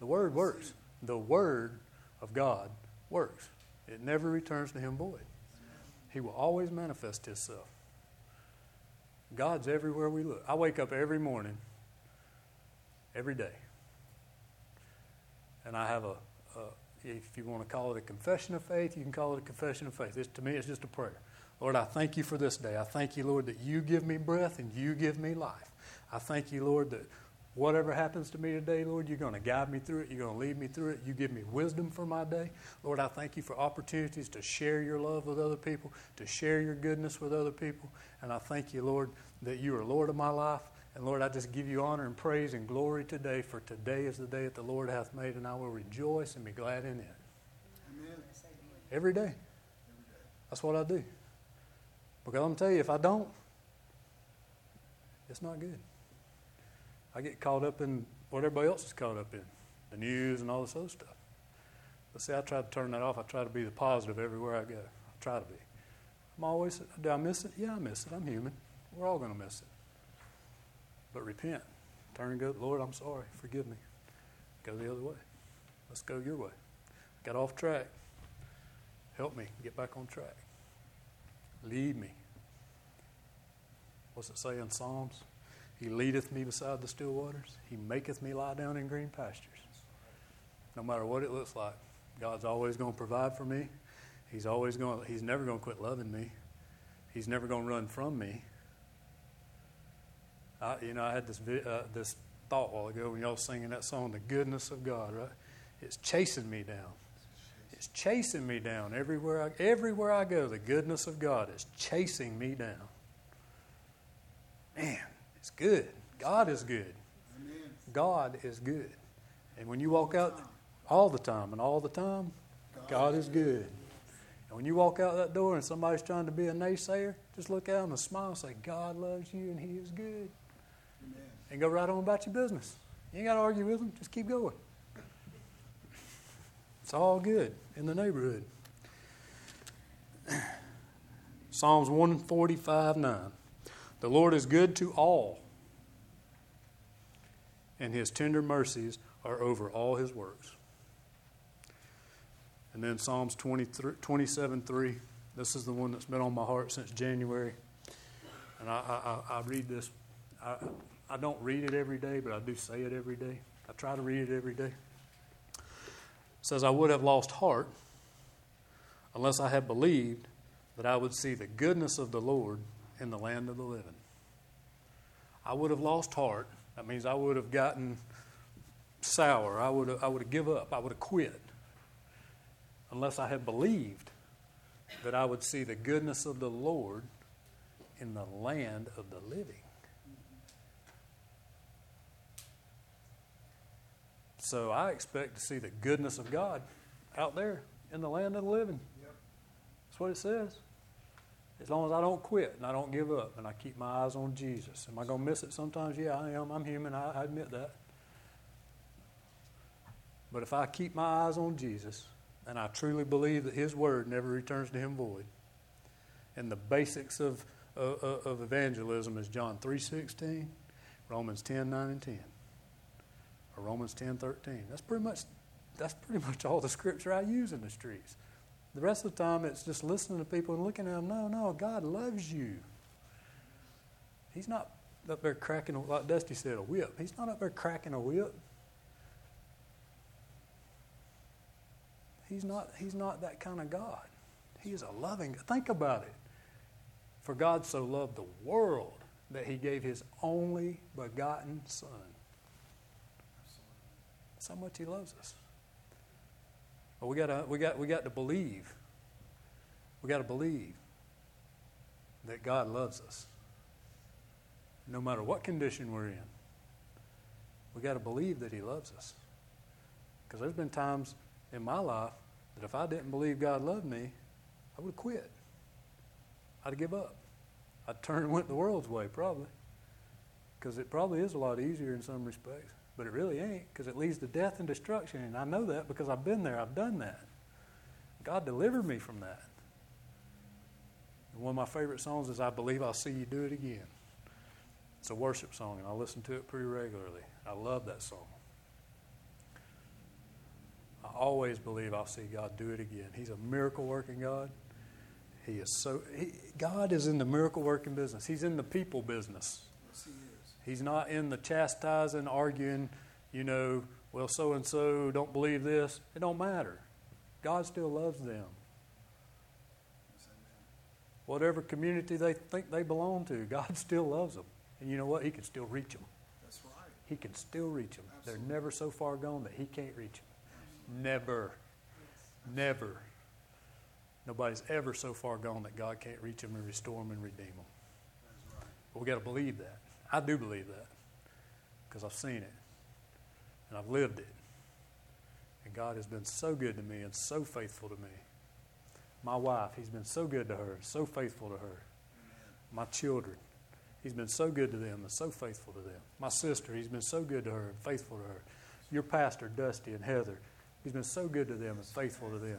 The Word works. The Word of God works. It never returns to Him void. He will always manifest Himself. God's everywhere we look. I wake up every morning, every day, and I have a, a if you want to call it a confession of faith, you can call it a confession of faith. It's, to me, it's just a prayer. Lord, I thank you for this day. I thank you, Lord, that you give me breath and you give me life. I thank you, Lord, that whatever happens to me today, Lord, you're going to guide me through it. You're going to lead me through it. You give me wisdom for my day. Lord, I thank you for opportunities to share your love with other people, to share your goodness with other people. And I thank you, Lord, that you are Lord of my life. And Lord, I just give you honor and praise and glory today, for today is the day that the Lord hath made, and I will rejoice and be glad in it. Amen. Every day. That's what I do. Because I'm telling you, if I don't, it's not good. I get caught up in what everybody else is caught up in, the news and all this other stuff. But see, I try to turn that off. I try to be the positive everywhere I go. I try to be. I'm always, do I miss it? Yeah, I miss it. I'm human. We're all going to miss it. But repent. Turn and go, Lord, I'm sorry. Forgive me. Go the other way. Let's go your way. Got off track. Help me get back on track. Lead me. What's it say in Psalms? He leadeth me beside the still waters. He maketh me lie down in green pastures. No matter what it looks like, God's always going to provide for me. He's always going. He's never going to quit loving me. He's never going to run from me. I, you know, I had this uh, this thought a while ago when y'all singing that song, "The Goodness of God." Right? It's chasing me down. It's chasing me down everywhere. I, everywhere I go, the goodness of God is chasing me down. Man, it's good. God is good. God is good. And when you walk out all the time and all the time, God is good. And when you walk out that door and somebody's trying to be a naysayer, just look at them and smile and say, God loves you and He is good. Amen. And go right on about your business. You ain't got to argue with them, just keep going. It's all good in the neighborhood. Psalms 145 9. The Lord is good to all, and his tender mercies are over all his works. And then Psalms 27 3. This is the one that's been on my heart since January. And I, I, I read this. I, I don't read it every day, but I do say it every day. I try to read it every day. It says, I would have lost heart unless I had believed that I would see the goodness of the Lord in the land of the living. I would have lost heart. That means I would have gotten sour. I would have, I would have give up. I would have quit unless I had believed that I would see the goodness of the Lord in the land of the living. So I expect to see the goodness of God out there in the land of the living. Yep. That's what it says. As long as I don't quit and I don't give up and I keep my eyes on Jesus. Am I going to miss it sometimes? Yeah, I am. I'm human. I, admit that. But if I keep my eyes on Jesus and I truly believe that His Word never returns to Him void, and the basics of, of, of evangelism is John 3.16, Romans 10, 9, and 10, or Romans 10, 13. That's pretty much, that's pretty much all the scripture I use in the streets. The rest of the time, it's just listening to people and looking at them. No, no, God loves you. He's not up there cracking, like Dusty said, a whip. He's not up there cracking a whip. He's not, he's not that kind of God. He is a loving Think about it. For God so loved the world that he gave his only begotten Son. That's how much he loves us. But we got we got we got to believe. We got to believe that God loves us. No matter what condition we're in. We got to believe that he loves us. Because there's been times in my life that if I didn't believe God loved me, I would have quit. I'd give up. I'd turn and went the world's way, probably. Because it probably is a lot easier in some respects. But it really ain't because it leads to death and destruction. And I know that because I've been there, I've done that. God delivered me from that. And one of my favorite songs is I Believe I'll See You Do It Again. It's a worship song, and I listen to it pretty regularly. I love that song. I always believe I'll see God do it again. He's a miracle working God. He is so, he, God is in the miracle working business, He's in the people business. He's not in the chastising, arguing, you know, well, so and so don't believe this. It don't matter. God still loves them. Whatever community they think they belong to, God still loves them. And you know what? He can still reach them. That's right. He can still reach them. Absolutely. They're never so far gone that He can't reach them. Never. Never. Nobody's ever so far gone that God can't reach them and restore them and redeem them. Right. But we got to believe that. I do believe that because I've seen it and I've lived it. And God has been so good to me and so faithful to me. My wife, He's been so good to her, so faithful to her. My children, He's been so good to them and so faithful to them. My sister, he's been so good to her and faithful to her. Your pastor, Dusty and Heather, he's been so good to them and faithful to them.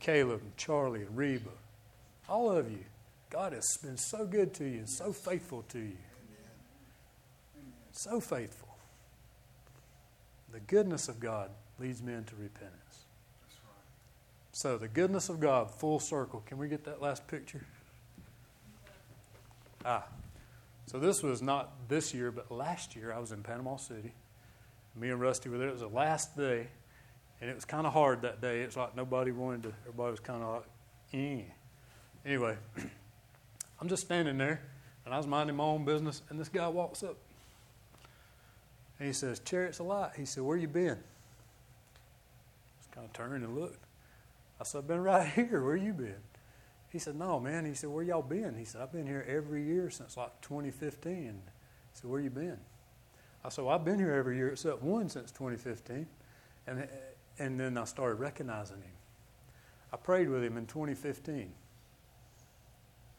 Caleb and Charlie and Reba, all of you, God has been so good to you and so faithful to you. So faithful. The goodness of God leads men to repentance. So, the goodness of God, full circle. Can we get that last picture? Ah. So, this was not this year, but last year I was in Panama City. Me and Rusty were there. It was the last day, and it was kind of hard that day. It's like nobody wanted to, everybody was kind of like, eh. Anyway, I'm just standing there, and I was minding my own business, and this guy walks up. And he says, Chariots of Light. He said, Where you been? I just kind of turned and looked. I said, I've been right here. Where you been? He said, No, man. He said, Where y'all been? He said, I've been here every year since like 2015. He said, Where you been? I said, Well, I've been here every year except one since 2015. And, uh, and then I started recognizing him. I prayed with him in 2015.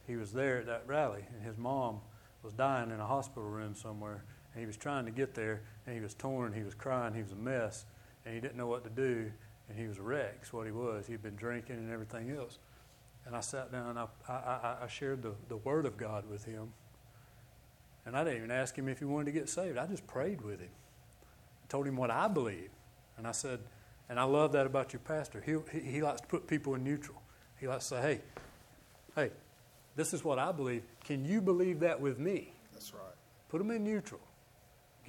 He was there at that rally, and his mom was dying in a hospital room somewhere. And he was trying to get there, and he was torn, he was crying, he was a mess, and he didn't know what to do, and he was a wreck. That's what he was. He'd been drinking and everything else. And I sat down and I, I, I shared the, the Word of God with him. And I didn't even ask him if he wanted to get saved. I just prayed with him. I told him what I believe. And I said, and I love that about your pastor. He, he, he likes to put people in neutral. He likes to say, hey, hey, this is what I believe. Can you believe that with me? That's right. Put them in neutral.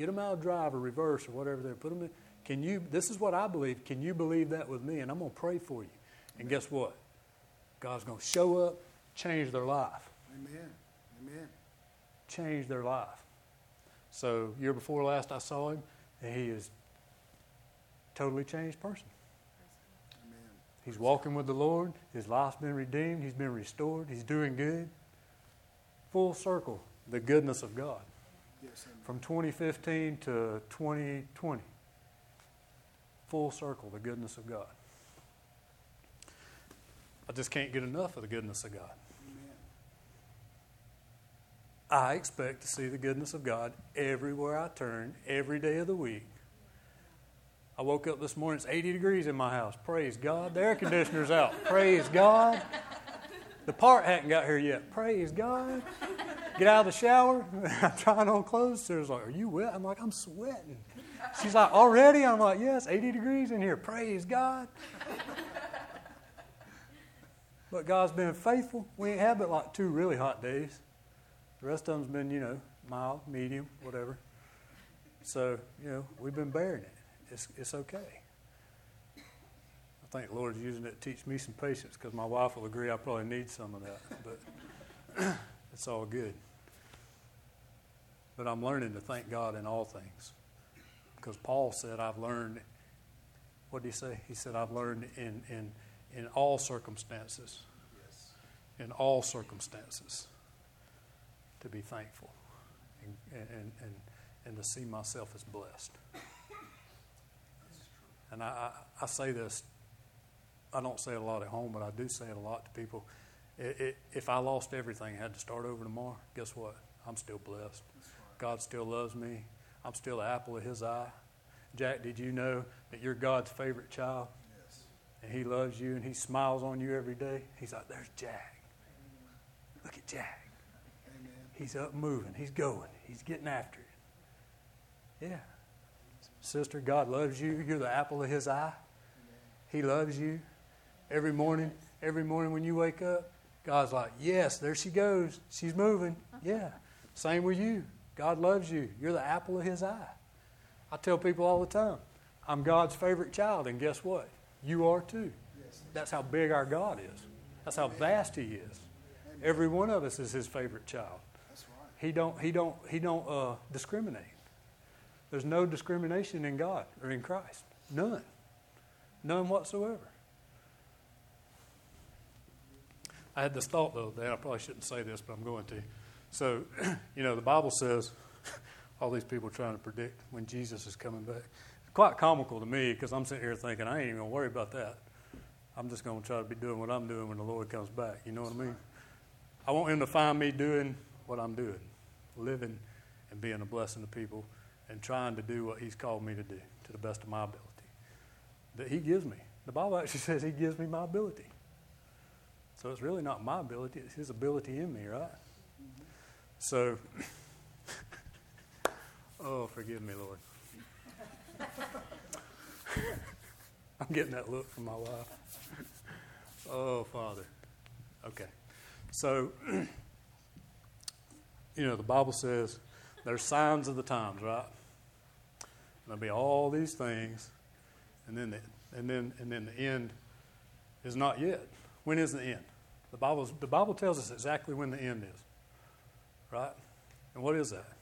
Get them out of drive or reverse or whatever they're. Put them in. Can you? This is what I believe. Can you believe that with me? And I'm going to pray for you. And guess what? God's going to show up, change their life. Amen. Amen. Change their life. So year before last, I saw him, and he is totally changed person. Amen. He's walking with the Lord. His life's been redeemed. He's been restored. He's doing good. Full circle, the goodness of God. From 2015 to 2020. Full circle, the goodness of God. I just can't get enough of the goodness of God. I expect to see the goodness of God everywhere I turn, every day of the week. I woke up this morning, it's 80 degrees in my house. Praise God. The air conditioner's out. Praise God. The part hadn't got here yet. Praise God. Get out of the shower. I'm trying on clothes. Sarah's like, Are you wet? I'm like, I'm sweating. She's like, Already? I'm like, Yes, 80 degrees in here. Praise God. But God's been faithful. We ain't had but like two really hot days. The rest of them's been, you know, mild, medium, whatever. So, you know, we've been bearing it. It's, it's okay. I think the Lord's using it to teach me some patience because my wife will agree I probably need some of that. But it's all good. But I'm learning to thank God in all things. Because Paul said, I've learned, what did he say? He said, I've learned in, in, in all circumstances, Yes. in all circumstances, to be thankful and, and, and, and to see myself as blessed. And I, I, I say this, I don't say it a lot at home, but I do say it a lot to people. It, it, if I lost everything, had to start over tomorrow, guess what? I'm still blessed. God still loves me. I'm still the apple of his eye. Jack, did you know that you're God's favorite child? Yes. And he loves you and he smiles on you every day? He's like, there's Jack. Look at Jack. Amen. He's up moving. He's going. He's getting after it. Yeah. Sister, God loves you. You're the apple of his eye. He loves you. Every morning, every morning when you wake up, God's like, Yes, there she goes. She's moving. Yeah. Same with you. God loves you. You're the apple of his eye. I tell people all the time, I'm God's favorite child, and guess what? You are too. That's how big our God is. That's how vast He is. Every one of us is His favorite child. He don't. He don't. He don't uh, discriminate. There's no discrimination in God or in Christ. None. None whatsoever. I had this thought the other day. I probably shouldn't say this, but I'm going to. So, you know, the Bible says all these people trying to predict when Jesus is coming back. It's quite comical to me because I'm sitting here thinking I ain't even going to worry about that. I'm just going to try to be doing what I'm doing when the Lord comes back. You know what I mean? I want Him to find me doing what I'm doing, living and being a blessing to people and trying to do what He's called me to do to the best of my ability. That He gives me. The Bible actually says He gives me my ability. So it's really not my ability, it's His ability in me, right? So, oh, forgive me, Lord. I'm getting that look from my wife. Oh, Father. Okay. So, you know, the Bible says there's signs of the times, right? There'll be all these things, and then the, and then and then the end is not yet. When is the end? The Bible the Bible tells us exactly when the end is, right? And what is that?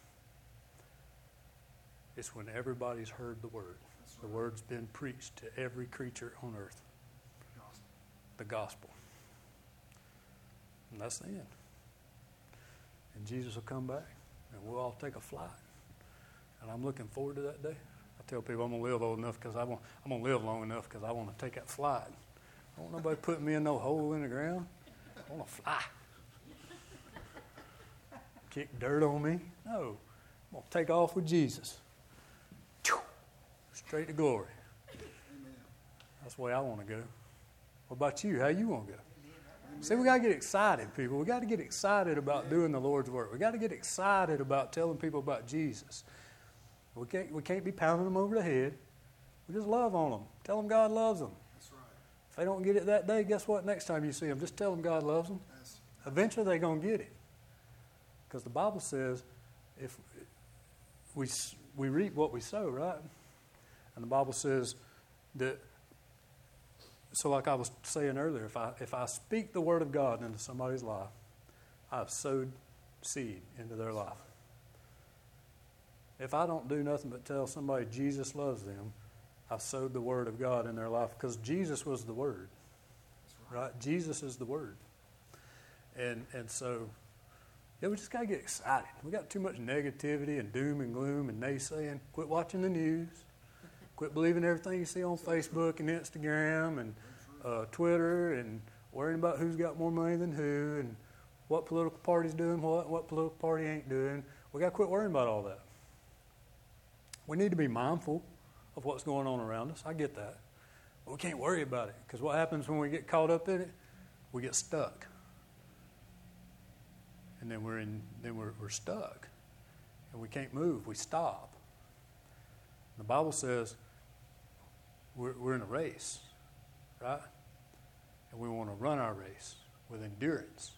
It's when everybody's heard the word. The word's been preached to every creature on earth. The gospel. And that's the end. And Jesus will come back, and we'll all take a flight. And I'm looking forward to that day. I tell people I'm to live old enough because I want, I'm going to live long enough because I want to take that flight. I don't want nobody putting me in no hole in the ground. I want to fly. Kick dirt on me. No. I'm going to take off with Jesus. Straight to glory. That's the way I want to go. What about you? How you want to go? See, we got to get excited, people. We got to get excited about doing the Lord's work. We got to get excited about telling people about Jesus. We can't, we can't be pounding them over the head. We just love on them. Tell them God loves them. That's right. If they don't get it that day, guess what? Next time you see them, just tell them God loves them. That's, Eventually, they're going to get it. Because the Bible says if we, we reap what we sow, right? And the Bible says that, so like I was saying earlier, if I, if I speak the Word of God into somebody's life, I've sowed seed into their life. If I don't do nothing but tell somebody Jesus loves them, I've sowed the Word of God in their life because Jesus was the Word. Right? Jesus is the Word. And, and so, yeah, we just got to get excited. We got too much negativity and doom and gloom and naysaying. Quit watching the news. Quit believing everything you see on Facebook and Instagram and uh, Twitter and worrying about who's got more money than who and what political party's doing what, what political party ain't doing. We got to quit worrying about all that. We need to be mindful of what's going on around us. I get that. But we can't worry about it because what happens when we get caught up in it? We get stuck. And then we're in then we're, we're stuck. And we can't move. We stop. The Bible says we're, we're in a race, right? And we want to run our race with endurance.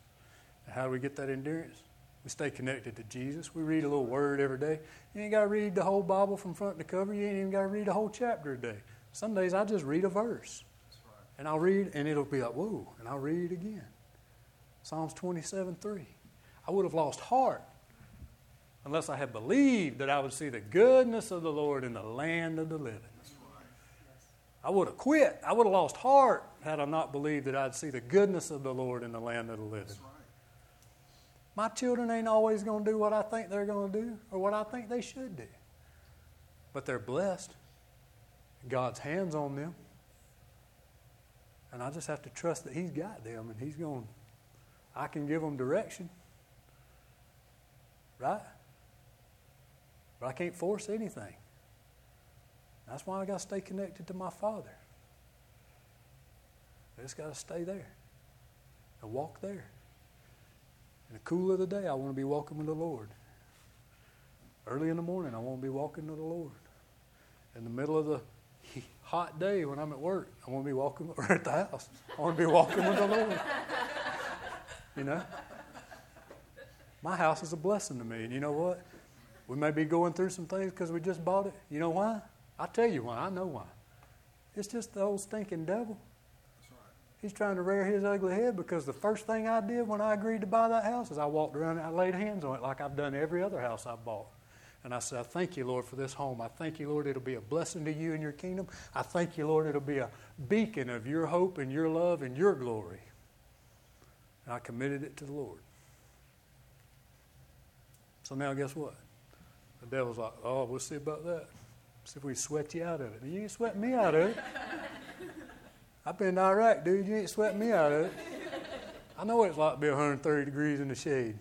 And how do we get that endurance? We stay connected to Jesus. We read a little word every day. You ain't got to read the whole Bible from front to cover. You ain't even got to read a whole chapter a day. Some days I just read a verse. And I'll read, and it'll be like, whoa, and I'll read again. Psalms 27 3. I would have lost heart unless I had believed that I would see the goodness of the Lord in the land of the living. I would have quit. I would have lost heart had I not believed that I'd see the goodness of the Lord in the land of the living. My children ain't always going to do what I think they're going to do or what I think they should do. But they're blessed. God's hands on them. And I just have to trust that He's got them and He's going, I can give them direction. Right? But I can't force anything. That's why I got to stay connected to my Father. I just got to stay there and walk there. In the cool of the day, I want to be walking with the Lord. Early in the morning, I want to be walking with the Lord. In the middle of the hot day when I'm at work, I want to be walking or at the house. I want to be walking with the Lord. You know? My house is a blessing to me. And you know what? We may be going through some things because we just bought it. You know why? I'll tell you why. I know why. It's just the old stinking devil. He's trying to rear his ugly head because the first thing I did when I agreed to buy that house is I walked around and I laid hands on it like I've done every other house I've bought. And I said, I thank you, Lord, for this home. I thank you, Lord, it'll be a blessing to you and your kingdom. I thank you, Lord, it'll be a beacon of your hope and your love and your glory. And I committed it to the Lord. So now, guess what? The devil's like, oh, we'll see about that. See if we sweat you out of it. You sweating me out of it. I've been to Iraq, dude. You ain't sweating me out of it. I know what it's like to be 130 degrees in the shade.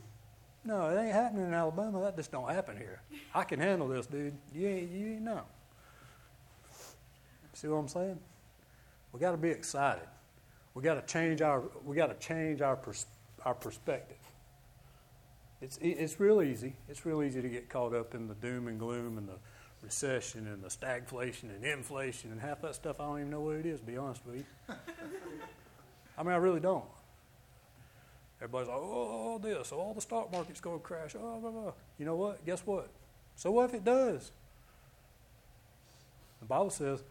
No, it ain't happening in Alabama. That just don't happen here. I can handle this, dude. You ain't, you ain't know. See what I'm saying? We got to be excited. We got to change our we got to change our pers- our perspective. It's it's real easy. It's real easy to get caught up in the doom and gloom and the recession and the stagflation and inflation and half that stuff. I don't even know what it is. To be honest with you. I mean, I really don't. Everybody's like, oh, this, all the stock market's going to crash. Oh, blah, blah. You know what? Guess what? So what if it does? The Bible says,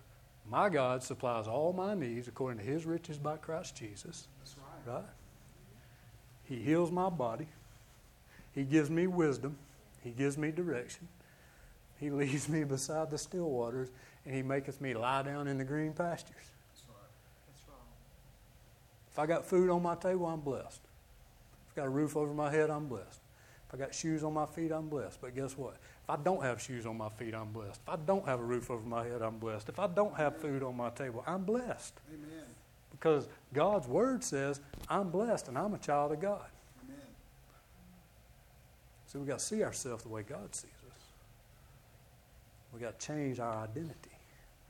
my God supplies all my needs according to his riches by Christ Jesus. That's right. Right? He heals my body. He gives me wisdom. He gives me direction. He leads me beside the still waters, and he maketh me lie down in the green pastures. That's right. That's right. If I got food on my table, I'm blessed. If I got a roof over my head, I'm blessed. If I got shoes on my feet, I'm blessed. But guess what? If I don't have shoes on my feet, I'm blessed. If I don't have a roof over my head, I'm blessed. If I don't have food on my table, I'm blessed. Amen. Because God's word says, I'm blessed and I'm a child of God. Amen. So we got to see ourselves the way God sees us. We got to change our identity.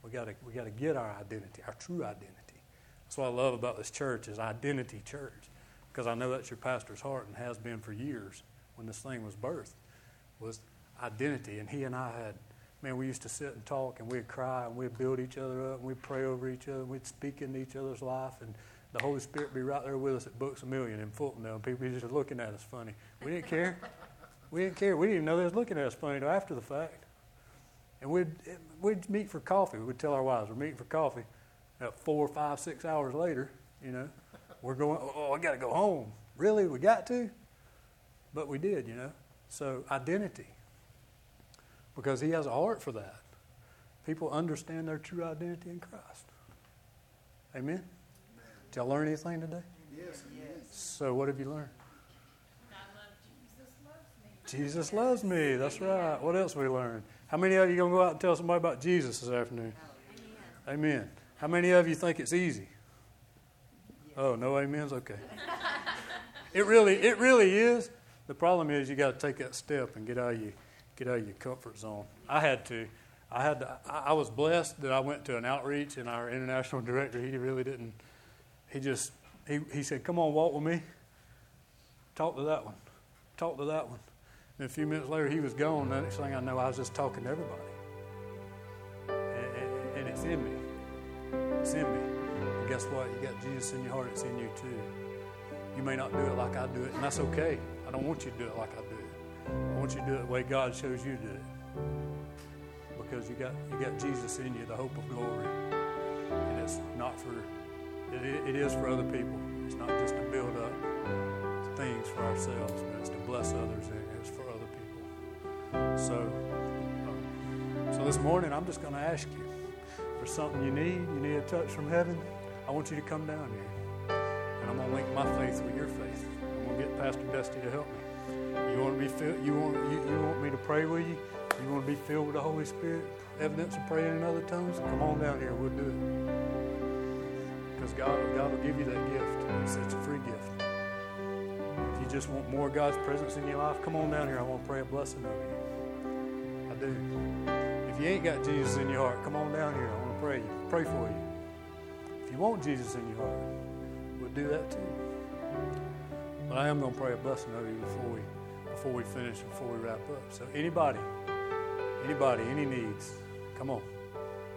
We got to we got to get our identity, our true identity. That's what I love about this church is identity church, because I know that's your pastor's heart and has been for years when this thing was birthed, was identity. And he and I had, man, we used to sit and talk and we'd cry and we'd build each other up and we'd pray over each other and we'd speak into each other's life and the Holy Spirit be right there with us at Books a Million in Fulton. And people just looking at us funny. We didn't care. We didn't care. We didn't even know they was looking at us funny until after the fact. And we'd, we'd meet for coffee. We'd tell our wives, we're meeting for coffee. About four, five, six hours later, you know, we're going, oh, oh I got to go home. Really? We got to? But we did, you know. So, identity. Because he has a heart for that. People understand their true identity in Christ. Amen? Did y'all learn anything today? Yes. Amen. So, what have you learned? Jesus loves me. That's right. What else we learned? How many of you going to go out and tell somebody about Jesus this afternoon? Amen. How many of you think it's easy? Oh, no amens? Okay. It really, it really is. The problem is you got to take that step and get out of your, get out of your comfort zone. I had to. I had to, I was blessed that I went to an outreach and our international director, he really didn't, he just, he, he said, come on, walk with me. Talk to that one. Talk to that one. And a few minutes later, he was gone. The next thing I know, I was just talking to everybody. And, and, and it's in me. It's in me. And guess what? You got Jesus in your heart, it's in you too. You may not do it like I do it, and that's okay. I don't want you to do it like I do it. I want you to do it the way God shows you to do it. Because you got you got Jesus in you, the hope of glory. And it's not for it, it is for other people. It's not just to build up things for ourselves, but it's to bless others So, um, so this morning I'm just going to ask you for something you need. You need a touch from heaven. I want you to come down here, and I'm going to link my faith with your faith. I'm going to get Pastor Dusty to help me. You want to be? You want you, you want me to pray with you? You want to be filled with the Holy Spirit? Evidence of praying in other tongues? Come on down here. We'll do it. Because God, God will give you that gift. It's, it's a free gift. If you just want more God's presence in your life, come on down here. I want to pray a blessing over you. Do. If you ain't got Jesus in your heart, come on down here. I want to pray. Pray for you. If you want Jesus in your heart, we'll do that too. But I am going to pray a blessing over you before we before we finish, before we wrap up. So anybody, anybody, any needs, come on.